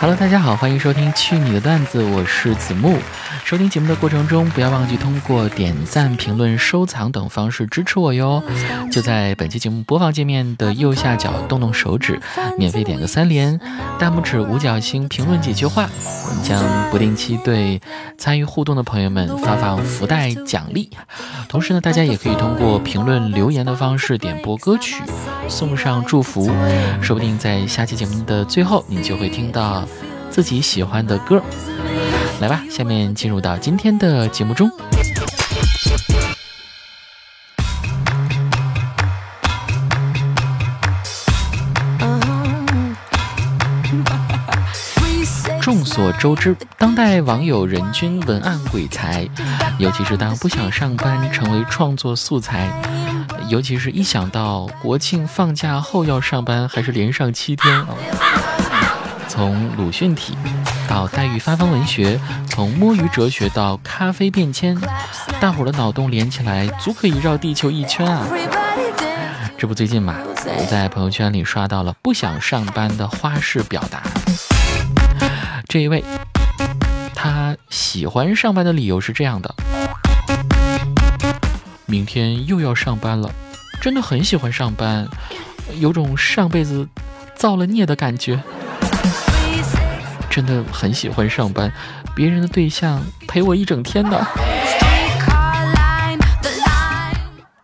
Hello，大家好，欢迎收听《去你的段子》，我是子木。收听节目的过程中，不要忘记通过点赞、评论、收藏等方式支持我哟。就在本期节目播放界面的右下角动动手指，免费点个三连，大拇指、五角星评论几句话，我们将不定期对参与互动的朋友们发放福袋奖励。同时呢，大家也可以通过评论留言的方式点播歌曲，送上祝福，说不定在下期节目的最后，你就会听到。自己喜欢的歌，来吧，下面进入到今天的节目中。众所周知，当代网友人均文案鬼才，尤其是当不想上班成为创作素材，尤其是一想到国庆放假后要上班，还是连上七天啊。从鲁迅体到黛玉发疯文学，从摸鱼哲学到咖啡变迁，大伙的脑洞连起来，足可以绕地球一圈啊！这不最近嘛，我在朋友圈里刷到了不想上班的花式表达。这一位，他喜欢上班的理由是这样的：明天又要上班了，真的很喜欢上班，有种上辈子造了孽的感觉。真的很喜欢上班，别人的对象陪我一整天呢。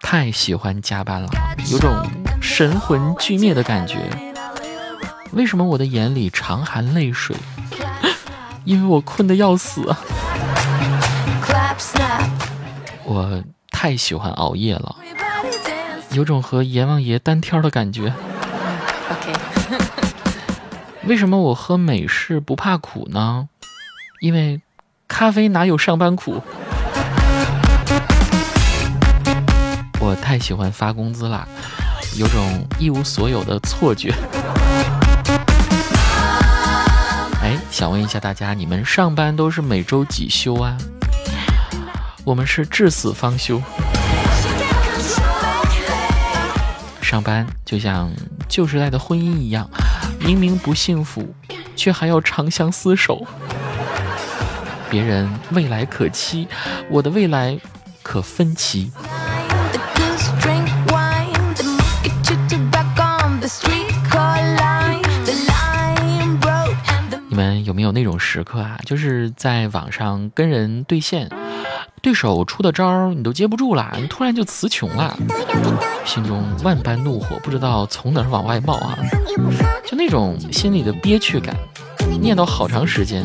太喜欢加班了，有种神魂俱灭的感觉。为什么我的眼里常含泪水？因为我困得要死。我太喜欢熬夜了，有种和阎王爷单挑的感觉。OK 为什么我喝美式不怕苦呢？因为咖啡哪有上班苦？我太喜欢发工资了，有种一无所有的错觉。哎，想问一下大家，你们上班都是每周几休啊？我们是至死方休。上班就像旧时代的婚姻一样。明明不幸福，却还要长相厮守。别人未来可期，我的未来可分歧。你们有没有那种时刻啊？就是在网上跟人对线。对手出的招你都接不住了，你突然就词穷了，心中万般怒火不知道从哪儿往外冒啊，就那种心里的憋屈感，念叨好长时间。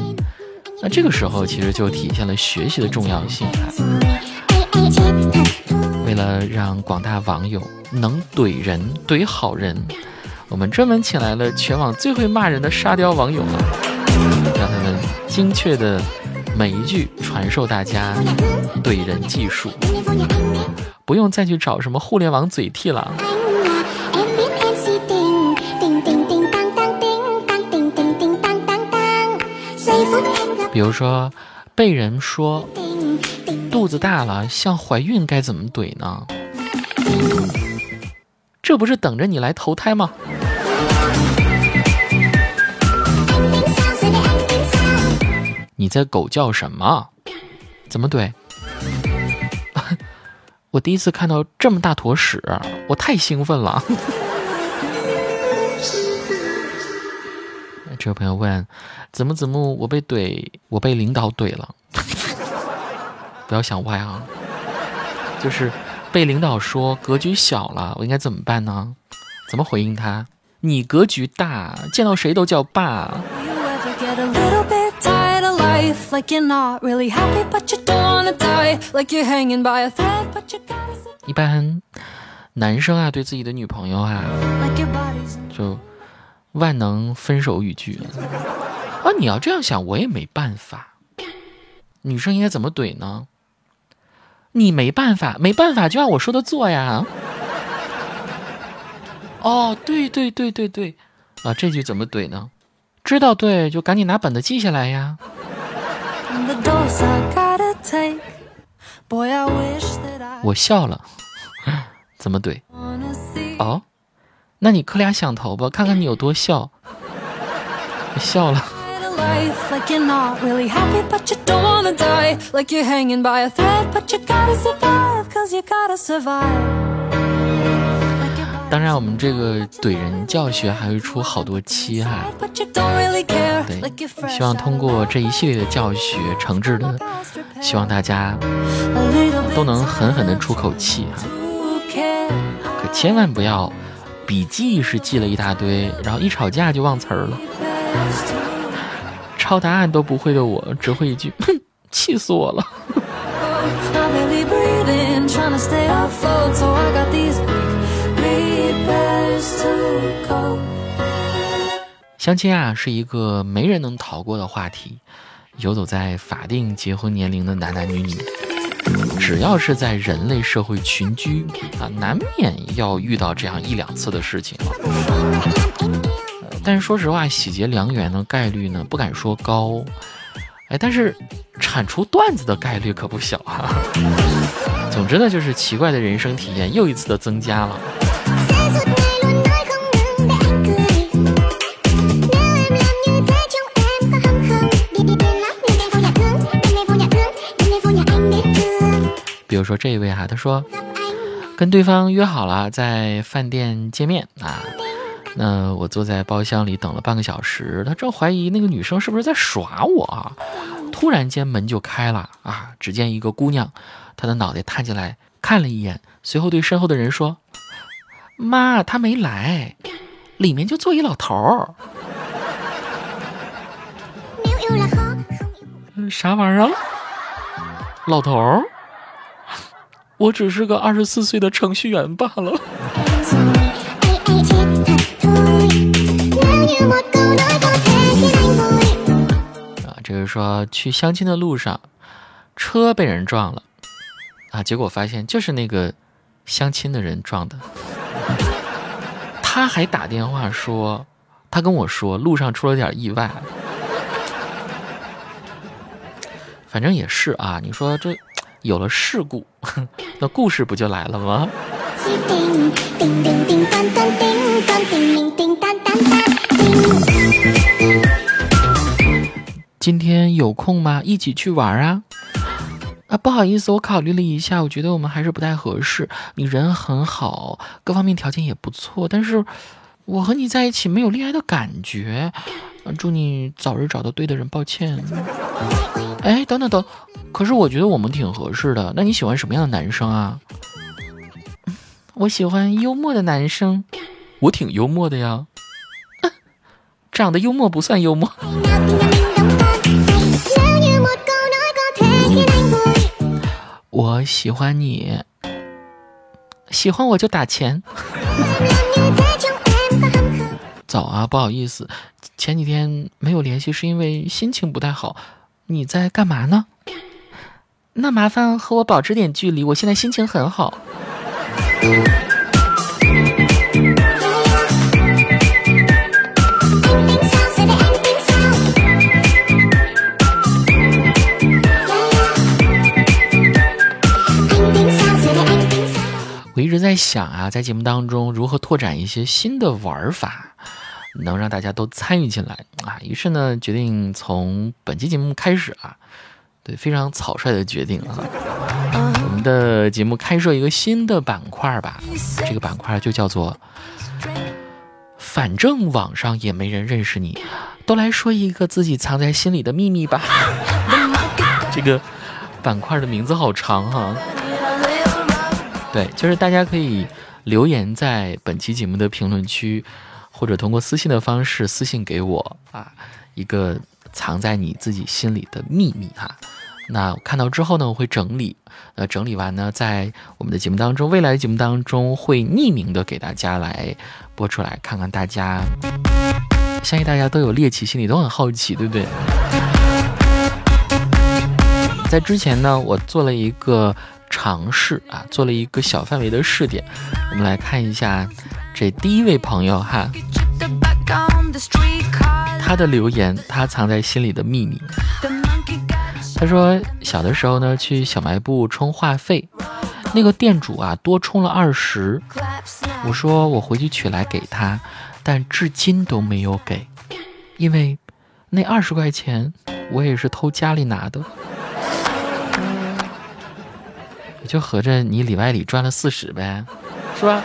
那这个时候其实就体现了学习的重要性啊。为了让广大网友能怼人怼好人，我们专门请来了全网最会骂人的沙雕网友啊，让他们精确的。每一句传授大家怼人技术，不用再去找什么互联网嘴替了。比如说，被人说肚子大了像怀孕，该怎么怼呢？这不是等着你来投胎吗？你在狗叫什么？怎么怼？我第一次看到这么大坨屎，我太兴奋了。这位朋友问：怎么怎么我被怼？我被领导怼了。不要想歪啊！就是被领导说格局小了，我应该怎么办呢？怎么回应他？你格局大，见到谁都叫爸。一般男生啊，对自己的女朋友啊，就万能分手语句啊。你要这样想，我也没办法。女生应该怎么怼呢？你没办法，没办法就按我说的做呀。哦，对对对对对，啊，这句怎么怼呢？知道对，就赶紧拿本子记下来呀。我笑了，怎么怼？哦，那你磕俩响头吧，看看你有多笑。笑了。当然，我们这个怼人教学还会出好多期哈。对，希望通过这一系列的教学，诚挚的希望大家都能狠狠的出口气哈。可千万不要笔记是记了一大堆，然后一吵架就忘词儿了。抄答案都不会的我，只会一句，哼，气死我了。相亲啊，是一个没人能逃过的话题。游走在法定结婚年龄的男男女女，只要是在人类社会群居啊，难免要遇到这样一两次的事情。但是说实话，喜结良缘的概率呢，不敢说高，哎，但是产出段子的概率可不小哈。总之呢，就是奇怪的人生体验又一次的增加了。比如说这一位哈，他说跟对方约好了在饭店见面啊，那我坐在包厢里等了半个小时，他正怀疑那个女生是不是在耍我啊，突然间门就开了啊，只见一个姑娘，她的脑袋探进来看了一眼，随后对身后的人说：“妈，他没来，里面就坐一老头儿。”啥玩意儿？老头儿？我只是个二十四岁的程序员罢了。啊，这个说去相亲的路上，车被人撞了，啊，结果发现就是那个相亲的人撞的。他还打电话说，他跟我说路上出了点意外。反正也是啊，你说这。有了事故，那故事不就来了吗？今天有空吗？一起去玩啊！啊，不好意思，我考虑了一下，我觉得我们还是不太合适。你人很好，各方面条件也不错，但是我和你在一起没有恋爱的感觉。祝你早日找到对的人，抱歉。哎，等等等，可是我觉得我们挺合适的。那你喜欢什么样的男生啊？我喜欢幽默的男生。我挺幽默的呀。长得幽默不算幽默。我喜欢你，喜欢我就打钱。早啊，不好意思，前几天没有联系是因为心情不太好。你在干嘛呢？那麻烦和我保持点距离，我现在心情很好。我一直在想啊，在节目当中如何拓展一些新的玩法。能让大家都参与进来啊！于是呢，决定从本期节目开始啊，对，非常草率的决定啊，我们的节目开设一个新的板块吧。这个板块就叫做“反正网上也没人认识你，都来说一个自己藏在心里的秘密吧”。这个板块的名字好长哈。对，就是大家可以留言在本期节目的评论区。或者通过私信的方式私信给我啊，一个藏在你自己心里的秘密哈。那看到之后呢，我会整理，呃，整理完呢，在我们的节目当中，未来的节目当中会匿名的给大家来播出来，看看大家，相信大家都有猎奇心理，都很好奇，对不对？在之前呢，我做了一个尝试啊，做了一个小范围的试点，我们来看一下。这第一位朋友哈，他的留言，他藏在心里的秘密。他说，小的时候呢，去小卖部充话费，那个店主啊多充了二十，我说我回去取来给他，但至今都没有给，因为那二十块钱我也是偷家里拿的，就合着你里外里赚了四十呗，是吧？